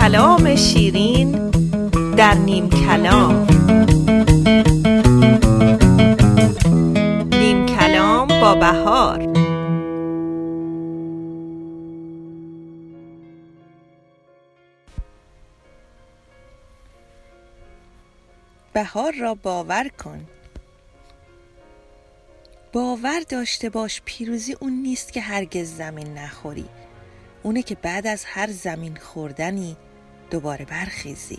کلام شیرین در نیم کلام. نیم کلام با بهار. بهار را باور کن. باور داشته باش پیروزی اون نیست که هرگز زمین نخوری. اونه که بعد از هر زمین خوردنی دوباره برخیزی.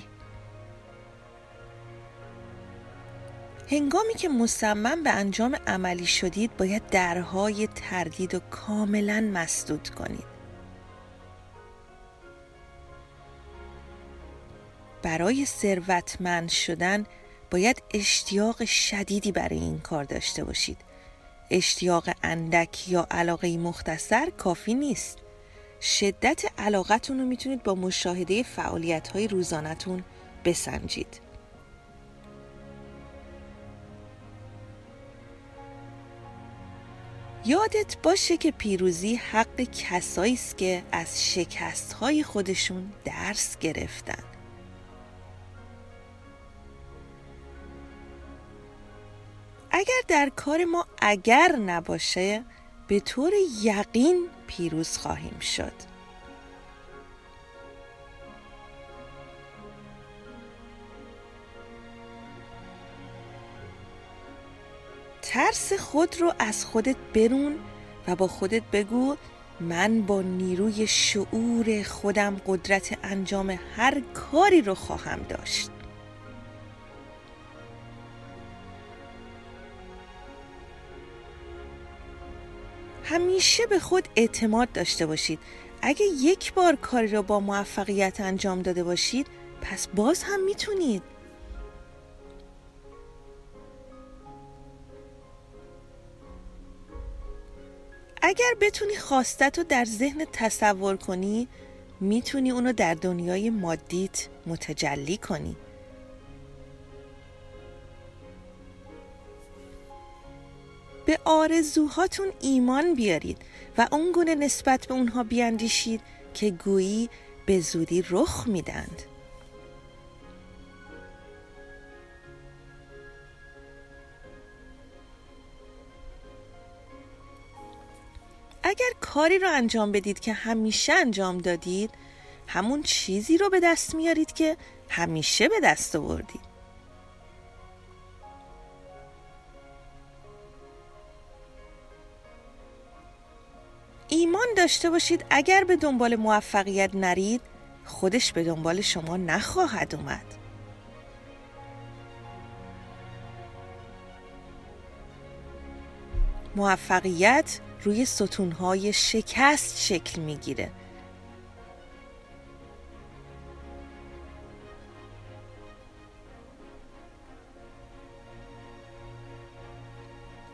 هنگامی که مصمم به انجام عملی شدید باید درهای تردید و کاملا مسدود کنید. برای ثروتمند شدن باید اشتیاق شدیدی برای این کار داشته باشید. اشتیاق اندک یا علاقه مختصر کافی نیست. شدت علاقتون رو می‌تونید با مشاهده فعالیت های روزانتون بسنجید. یادت باشه که پیروزی حق کسایی است که از شکست خودشون درس گرفتن. اگر در کار ما اگر نباشه به طور یقین پیروز خواهیم شد. ترس خود رو از خودت برون و با خودت بگو من با نیروی شعور خودم قدرت انجام هر کاری رو خواهم داشت. همیشه به خود اعتماد داشته باشید. اگه یک بار کاری را با موفقیت انجام داده باشید پس باز هم می‌تونید. اگر بتونی خواستت رو در ذهن تصور کنی می‌تونی اونو در دنیای مادیت متجلی کنی. به آرزوهاتون ایمان بیارید و اونگونه نسبت به اونها بیاندیشید که گویی به زودی رخ میدند. اگر کاری رو انجام بدید که همیشه انجام دادید همون چیزی رو به دست میارید که همیشه به دست آوردید. داشته باشید. اگر به دنبال موفقیت نرید خودش به دنبال شما نخواهد اومد. موفقیت روی ستونهای شکست شکل می‌گیره.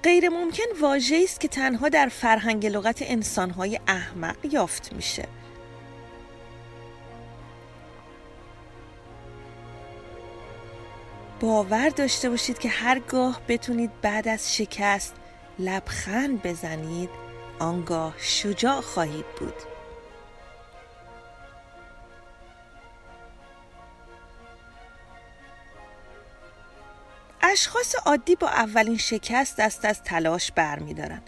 غیر ممکن واژه است که تنها در فرهنگ لغت انسانهای احمق یافت میشه. باور داشته باشید که هرگاه بتونید بعد از شکست لبخند بزنید آنگاه شجاع خواهید بود. اشخاص عادی با اولین شکست دست از تلاش برمیدارن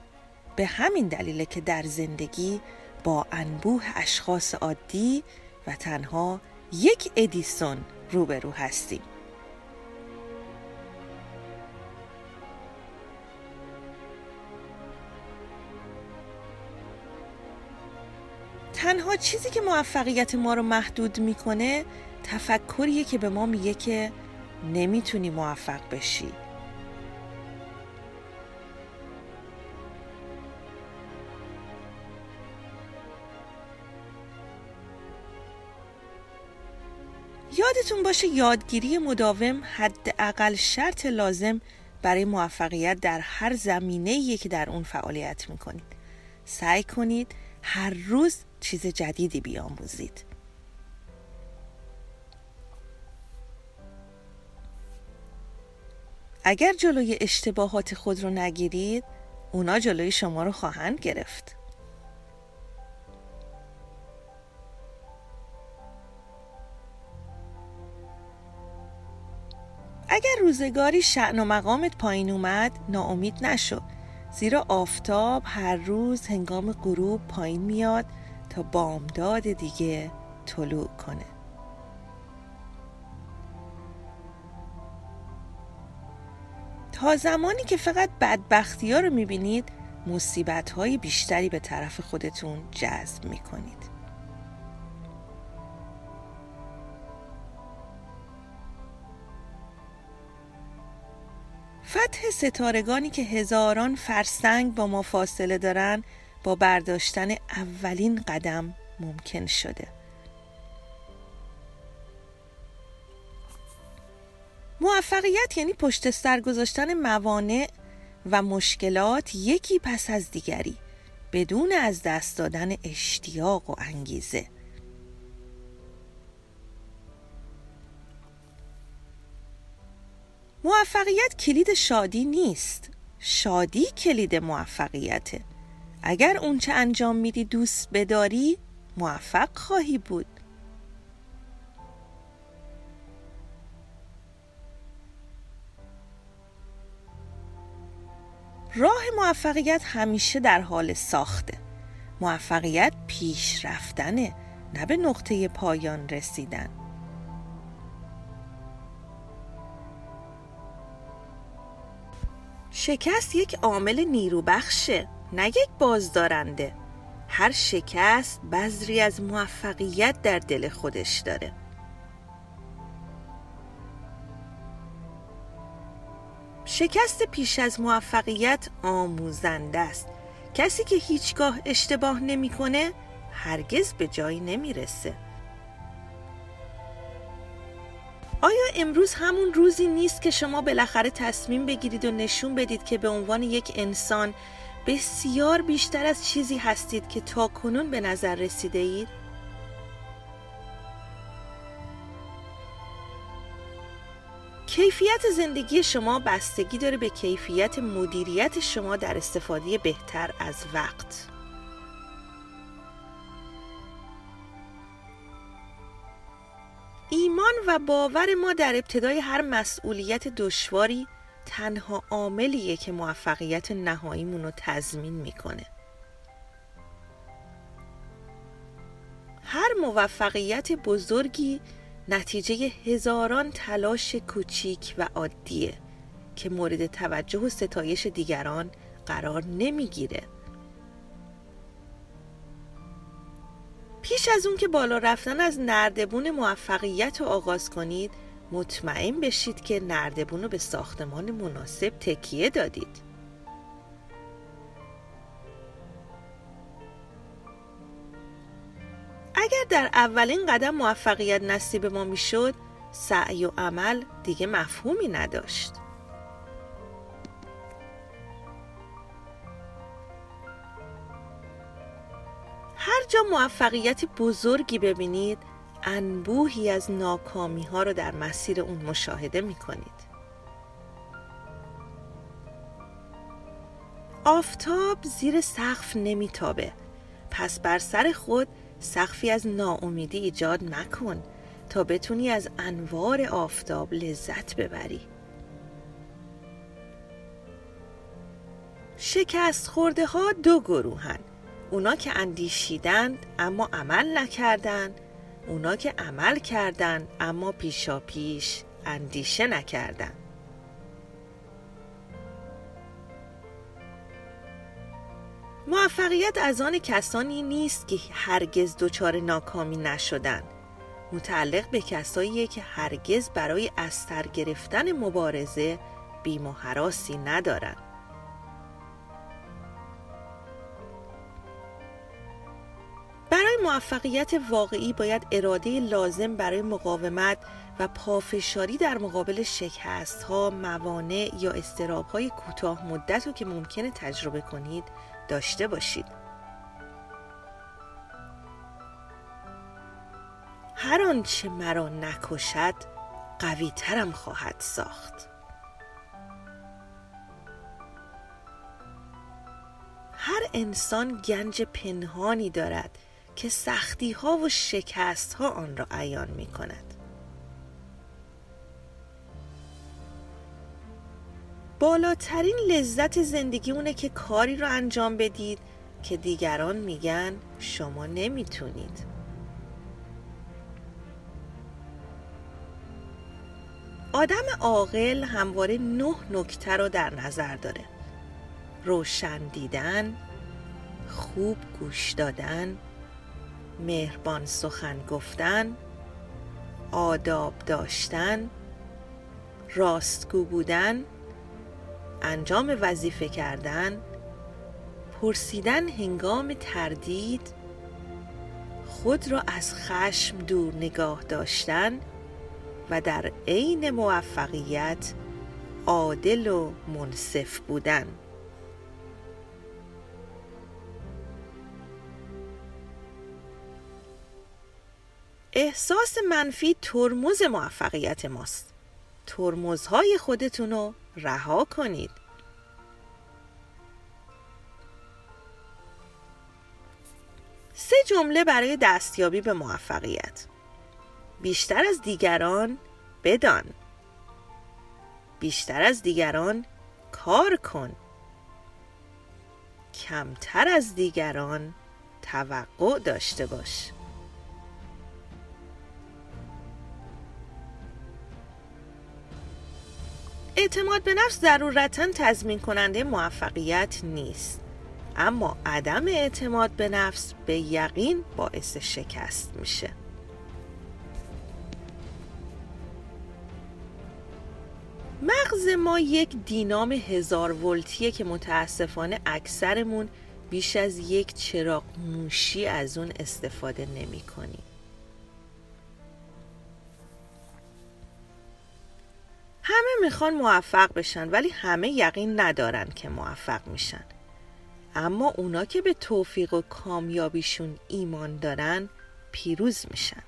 به همین دلیله که در زندگی با انبوه اشخاص عادی و تنها یک ادیسون روبرو هستیم. تنها چیزی که موفقیت ما رو محدود می‌کنه تفکریه که به ما میگه که نمی‌تونی موفق بشی. یادتون باشه یادگیری مداوم حداقل شرط لازم برای موفقیت در هر زمینه که در اون فعالیت می‌کنید. سعی کنید هر روز چیز جدیدی بیاموزید. اگر جلوی اشتباهات خود رو نگیرید اونا جلوی شما رو خواهند گرفت. اگر روزگاری شعن و مقامت پایین اومد ناامید نشو. زیرا آفتاب هر روز هنگام غروب پایین میاد تا بامداد دیگه طلوع کنه. تا زمانی که فقط بدبختی ها رو می‌بینید مصیبت های بیشتری به طرف خودتون جذب می‌کنید. فتح ستارگانی که هزاران فرسنگ با ما فاصله دارن با برداشتن اولین قدم ممکن شده. موفقیت یعنی پشت سر گذاشتن موانع و مشکلات یکی پس از دیگری بدون از دست دادن اشتیاق و انگیزه. موفقیت کلید شادی نیست. شادی کلید موفقیته. اگر اونچه انجام میدی دوست بداری موفق خواهی بود. راه موفقیت همیشه در حال ساخته. موفقیت پیش رفتنه نه به نقطه پایان رسیدن. شکست یک عامل نیروبخشه نه یک بازدارنده. هر شکست بذری از موفقیت در دل خودش داره. شکست پیش از موفقیت آموزنده است کسی که هیچگاه اشتباه نمی‌کنه هرگز به جایی نمی‌رسه آیا امروز همون روزی نیست که شما بالاخره تصمیم بگیرید و نشون بدید که به عنوان یک انسان بسیار بیشتر از چیزی هستید که تا کنون به نظر رسیده اید؟ کیفیت زندگی شما بستگی داره به کیفیت مدیریت شما در استفاده بهتر از وقت. ایمان و باور ما در ابتدای هر مسئولیت دشواری تنها عاملیه که موفقیت نهاییمون رو تضمین می‌کنه. هر موفقیت بزرگی نتیجه هزاران تلاش کوچیک و عادیه که مورد توجه و ستایش دیگران قرار نمی‌گیره. پیش از اون که بالا رفتن از نردبون موفقیت رو آغاز کنید مطمئن بشید که نردبون رو به ساختمان مناسب تکیه دادید. اگر در اولین قدم موفقیت نصیب ما می‌شد سعی و عمل دیگه مفهومی نداشت. هر جا موفقیت بزرگی ببینید انبوهی از ناکامی ها رو در مسیر اون مشاهده می کنید آفتاب زیر سقف نمیتابه. پس بر سر خود سقفی از ناامیدی ایجاد مکن تا بتونی از انوار آفتاب لذت ببری. شکست خورده ها دو گروهن. اونا که اندیشیدند اما عمل نکردند. اونا که عمل کردند اما پیشا پیش اندیشه نکردند. موفقیت از آن کسانی نیست که هرگز دچار ناکامی نشدن. متعلق به کسایی که هرگز برای استر گرفتن مبارزه بیم و حراسی ندارند برای موفقیت واقعی باید اراده لازم برای مقاومت و پافشاری در مقابل شکست ها، موانع یا استراب های کوتاه مدت رو که ممکنه تجربه کنید داشته باشید. هر آنچه مرا نکشد قوی ترم خواهد ساخت. انسان گنج پنهانی دارد که سختی ها و شکست ها آن را عیان می کند بالاترین لذت زندگی اونه که کاری رو انجام بدید که دیگران میگن شما نمی‌تونید. آدم عاقل همواره نه نکته رو در نظر داره. روشن دیدن خوب گوش دادن مهربان سخن گفتن آداب داشتن راستگو بودن انجام وظیفه کردن پرسیدن هنگام تردید خود را از خشم دور نگاه داشتن و در عین موفقیت عادل و منصف بودن. احساس منفی ترمز موفقیت ماست. ترمزهای خودتون رو رها کنید. سه جمله برای دستیابی به موفقیت. بیشتر از دیگران بدان. بیشتر از دیگران کار کن. کمتر از دیگران توقع داشته باش. اعتماد به نفس ضرورتا تضمین کننده موفقیت نیست اما عدم اعتماد به نفس به یقین باعث شکست میشه مغز ما یک دینام هزار ولتیه که متاسفانه اکثرمون بیش از یک چراغ موشی از اون استفاده نمی کنیم. همه می‌خوان موفق بشن ولی همه یقین ندارن که موفق میشن. اما اونا که به توفیق و کامیابیشون ایمان دارن پیروز میشن.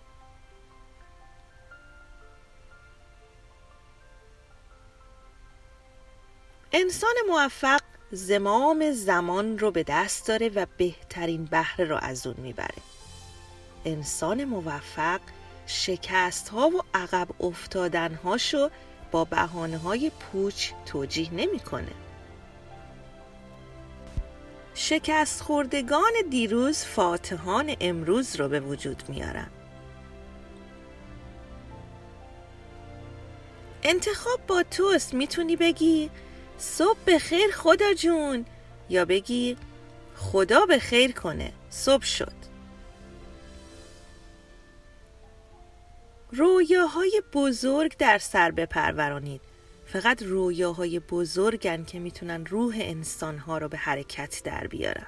انسان موفق زمام زمان رو به دست داره و بهترین بهره رو از اون می‌بره. انسان موفق شکست ها و عقب افتادن هاشو با بحانه های پوچ توجیه نمی‌کنه. شکست خوردگان دیروز فاتحان امروز رو به وجود میارن انتخاب با توست می‌تونی بگی صبح به خیر خدا جون یا بگی خدا به خیر کنه صبح شد رویاهای بزرگ در سر بپرورانید. فقط رویاهای بزرگن که می‌تونن روح انسانها رو به حرکت در بیارن.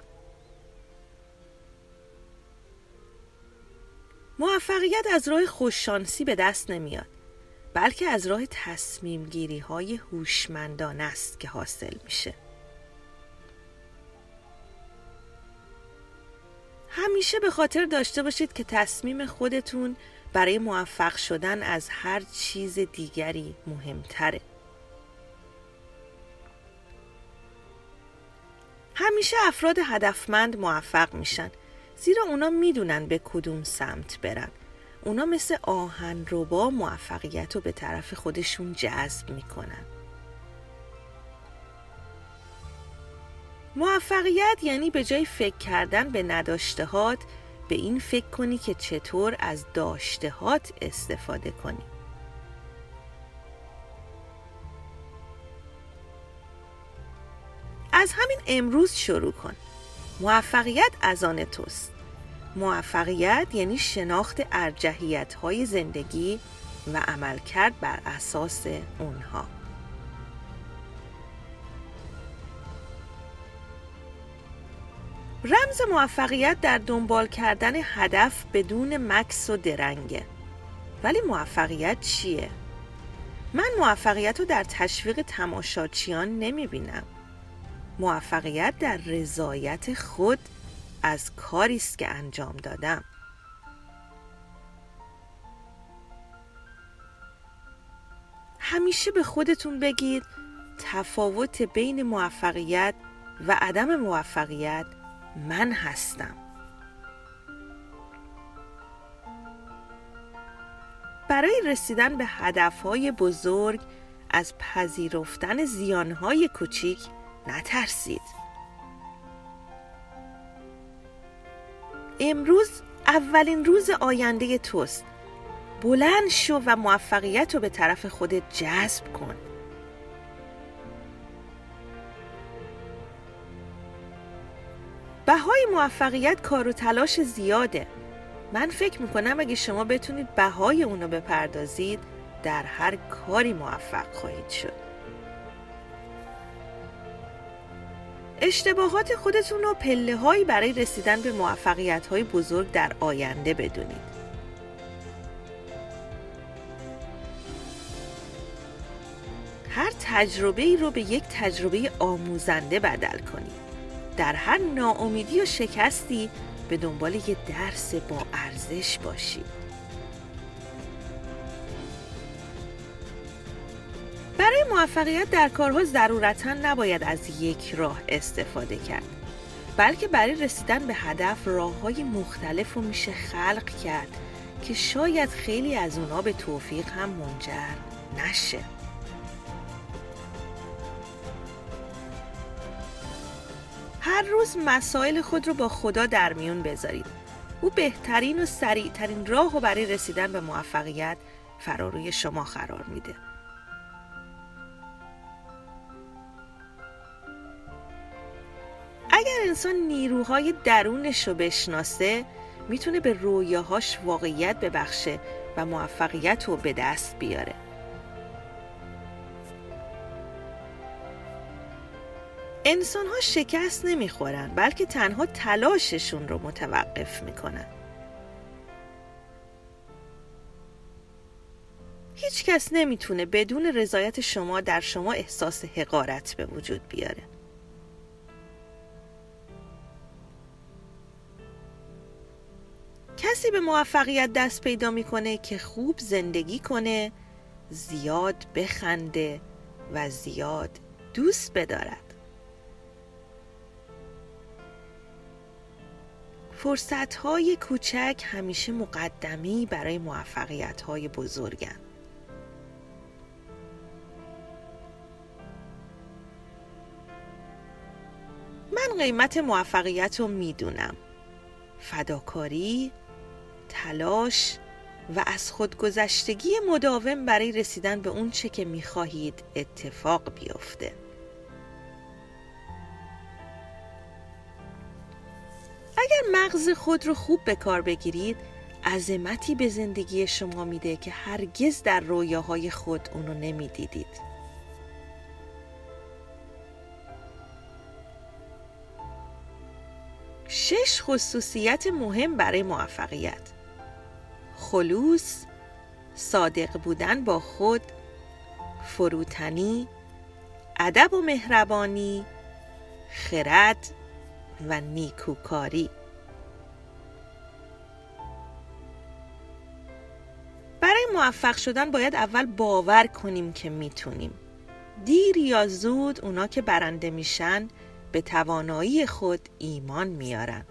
موفقیت از راه خوششانسی به دست نمیاد بلکه از راه تصمیم گیری های هوشمندانه است که حاصل میشه. همیشه به خاطر داشته باشید که تصمیم خودتون برای موفق شدن از هر چیز دیگری مهمتره. همیشه افراد هدفمند موفق میشن. زیرا اونا می‌دونن به کدوم سمت برن. اونا مثل آهن با موفقیت رو به طرف خودشون جذب می‌کنن. موفقیت یعنی به جای فکر کردن به نداشتهات به این فکر کنی که چطور از داشتهات استفاده کنی. از همین امروز شروع کن. موفقیت از آن توست. موفقیت یعنی شناخت ارجحیت های زندگی و عمل کرد بر اساس اونها. رمز موفقیت در دنبال کردن هدف بدون مکس و درنگه. ولی موفقیت چیه؟ من موفقیت رو در تشویق تماشاچیان نمی بینم موفقیت در رضایت خود از کاری است که انجام دادم. همیشه به خودتون بگید تفاوت بین موفقیت و عدم موفقیت من هستم. برای رسیدن به هدفهای بزرگ از پذیرفتن زیانهای کوچیک نترسید. امروز اولین روز آینده توست. بلند شو و موفقیت رو به طرف خودت جذب کن. بهای موفقیت کار و تلاش زیاده. من فکر می‌کنم اگه شما بتونید بهای اونو بپردازید در هر کاری موفق خواهید شد. اشتباهات خودتون رو پله هایی برای رسیدن به موفقیت های بزرگ در آینده بدونید. هر تجربه ای رو به یک تجربه آموزنده بدل کنید. در هر ناامیدی و شکستی به دنبال یه درس با ارزش باشید برای موفقیت در کارها ضرورتا نباید از یک راه استفاده کرد بلکه برای رسیدن به هدف راه های مختلف رو میشه خلق کرد که شاید خیلی از اونا به توفیق هم منجر نشه. هر روز مسائل خود رو با خدا در میون بذارید. او بهترین و سریعترین راه و برای رسیدن به موفقیت فراروی شما قرار میده. اگر انسان نیروهای درونش رو بشناسه می‌تونه به رویاهاش واقعیت ببخشه و موفقیت رو به دست بیاره. انسان ها شکست نمی‌خورن بلکه تنها تلاششون رو متوقف می‌کنن. هیچ کس نمی‌تونه بدون رضایت شما در شما احساس حقارت به وجود بیاره. کسی به موفقیت دست پیدا می‌کنه که خوب زندگی کنه زیاد بخنده و زیاد دوست بدارد. فرصت های کوچک همیشه مقدمی برای موفقیت های بزرگن. من قیمت موفقیت رو می‌دونم. فداکاری، تلاش و از خودگذشتگی مداوم برای رسیدن به اون چه که می‌خواهید اتفاق بیفته. اگر مغز خود رو خوب به کار بگیرید عظمتی به زندگی شما میده که هرگز در رویاهای خود اونو نمی‌دیدید. شش خصوصیت مهم برای موفقیت. خلوص صادق بودن با خود فروتنی ادب و مهربانی خرد و نیکوکاری. موفق شدن باید اول باور کنیم که می‌تونیم. دیر یا زود اونا که برنده میشن به توانایی خود ایمان میارن.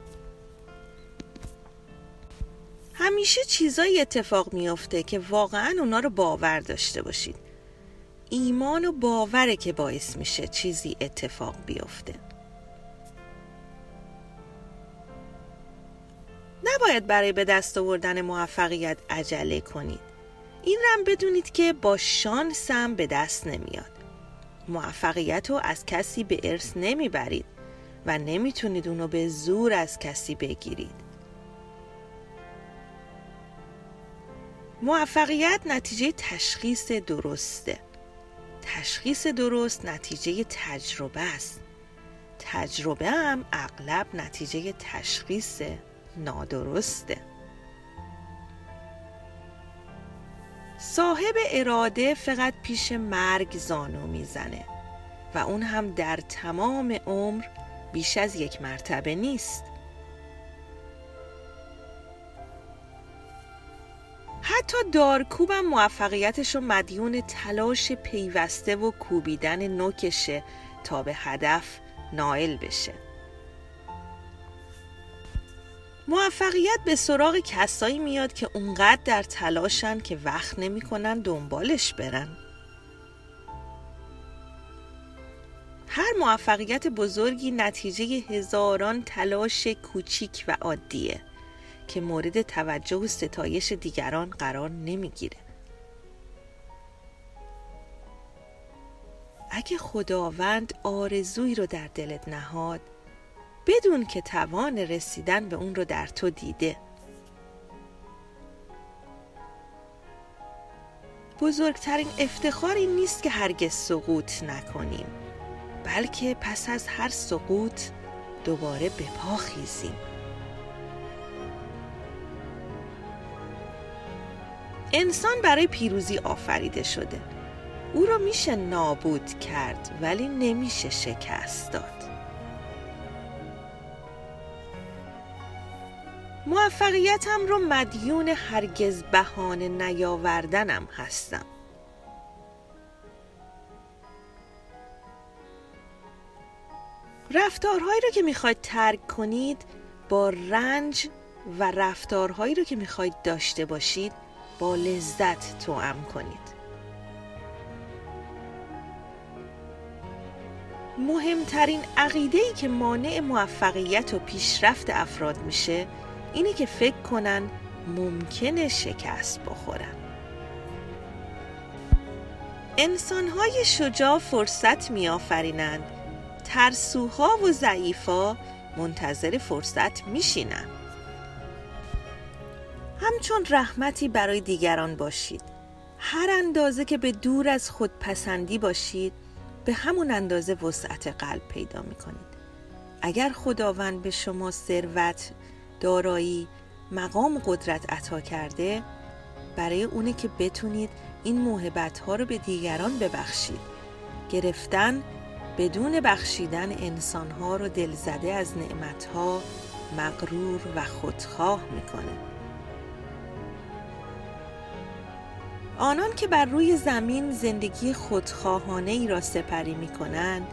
همیشه چیزایی اتفاق میافته که واقعا اونا رو باور داشته باشید. ایمان و باوره که باعث میشه چیزی اتفاق بیفته. نباید برای به دست آوردن موفقیت عجله کنید. این رم بدونید که با شانس هم به دست نمیاد. موفقیت رو از کسی به ارث نمی‌برید و نمی‌تونید اونو به زور از کسی بگیرید. موفقیت نتیجه تشخیص درسته. تشخیص درست نتیجه تجربه است. تجربه هم اغلب نتیجه تشخیص نادرسته. صاحب اراده فقط پیش مرگ زانو می‌زنه و اون هم در تمام عمر بیش از یک مرتبه نیست. حتی دارکوبم موفقیتش رو مدیون تلاش پیوسته و کوبیدن نوکشه تا به هدف نائل بشه. موفقیت به سراغ کسایی میاد که اونقدر در تلاشن که وقت نمی‌کنن دنبالش برن. هر موفقیت بزرگی نتیجه هزاران تلاش کوچیک و عادیه که مورد توجه و ستایش دیگران قرار نمی‌گیره. اگه خداوند آرزویی رو در دلت نهاد بدون که توان رسیدن به اون رو در تو دیده. بزرگترین افتخاری نیست که هرگز سقوط نکنیم بلکه پس از هر سقوط دوباره به پا خیزیم. انسان برای پیروزی آفریده شده. او را میشه نابود کرد ولی نمیشه شکست داد. موفقیتم رو مدیون هرگز بهانه نیاوردنم هستم. رفتارهایی رو که می‌خواید ترک کنید با رنج و رفتارهایی رو که می‌خواید داشته باشید با لذت توام کنید. مهمترین عقیده که مانع موفقیت و پیشرفت افراد میشه اینه که فکر کنن ممکنه شکست بخورن. انسانهای شجاع فرصت میآفرینند. ترسوها و ضعیفا منتظر فرصت میشینن همچون رحمتی برای دیگران باشید. هر اندازه که به دور از خودپسندی باشید به همون اندازه وسعت قلب پیدا می کنید. اگر خداوند به شما ثروت، دارایی، مقام و قدرت عطا کرده برای اونه که بتونید این موهبت ها رو به دیگران ببخشید. گرفتن بدون بخشیدن انسان ها رو دلزده از نعمت ها مغرور و خودخواه می‌کنه. آنان که بر روی زمین زندگی خودخواهانه ای را سپری می کنند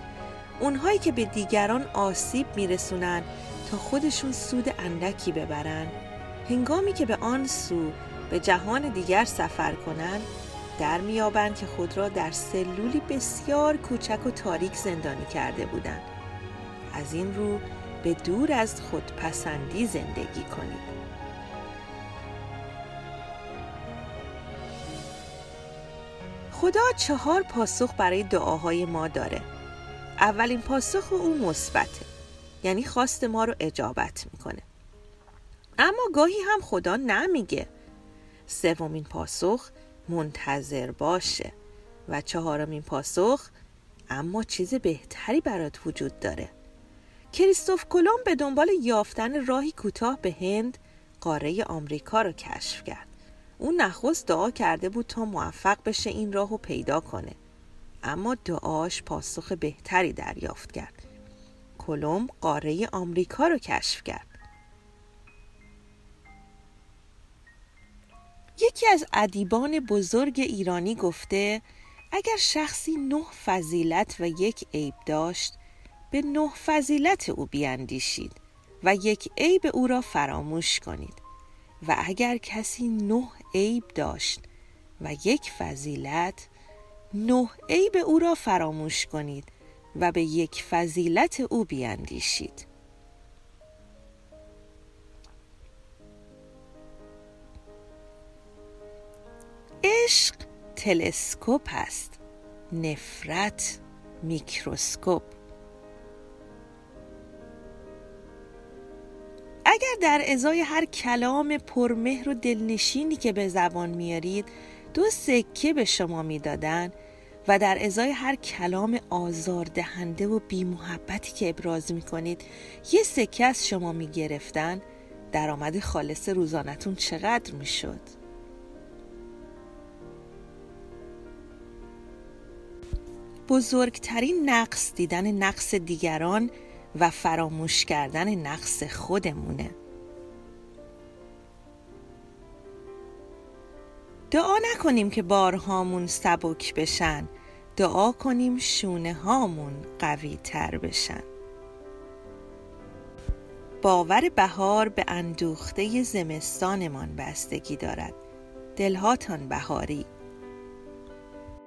اونهایی که به دیگران آسیب می رسونن تا خودشون سود اندکی ببرند هنگامی که به آن سو به جهان دیگر سفر کنند در میابند که خود را در سلولی بسیار کوچک و تاریک زندانی کرده بودند. از این رو به دور از خودپسندی زندگی کنید. خدا چهار پاسخ برای دعاهای ما داره. اولین پاسخ او مثبته. یعنی خواست ما رو اجابت می‌کنه. اما گاهی هم خدا نمیگه. سومین پاسخ منتظر باشه. و چهارمین پاسخ اما چیز بهتری برات وجود داره. کریستوف کلم به دنبال یافتن راهی کوتاه به هند قاره آمریکا رو کشف کرد. اون نخست دعا کرده بود تا موفق بشه این راهو پیدا کنه. اما دعاش پاسخ بهتری دریافت کرد. کلم قاره آمریکا رو کشف کرد. یکی از ادیبان بزرگ ایرانی گفته اگر شخصی نه فضیلت و یک عیب داشت به نه فضیلت او بیاندیشید و یک عیب او را فراموش کنید. و اگر کسی نه عیب داشت و یک فضیلت نه عیب او را فراموش کنید و به یک فضیلت او بیاندیشید عشق تلسکوپ است. نفرت میکروسکوپ. اگر در ازای هر کلام پرمهر و دلنشینی که به زبان میارید دو سکه به شما می‌دادن و در ازای هر کلام آزاردهنده و بیمحبتی که ابراز می‌کنید یه سکه از شما می‌گرفتن درآمد خالص روزانتون چقدر می‌شد؟ بزرگترین نقص دیدن نقص دیگران و فراموش کردن نقص خودمونه دعا نکنیم که بارهامون سبک بشن. دعا کنیم شونه هامون قوی تر بشن. باور بهار به اندوخته زمستانمان بستگی دارد. دلهاتان بهاری.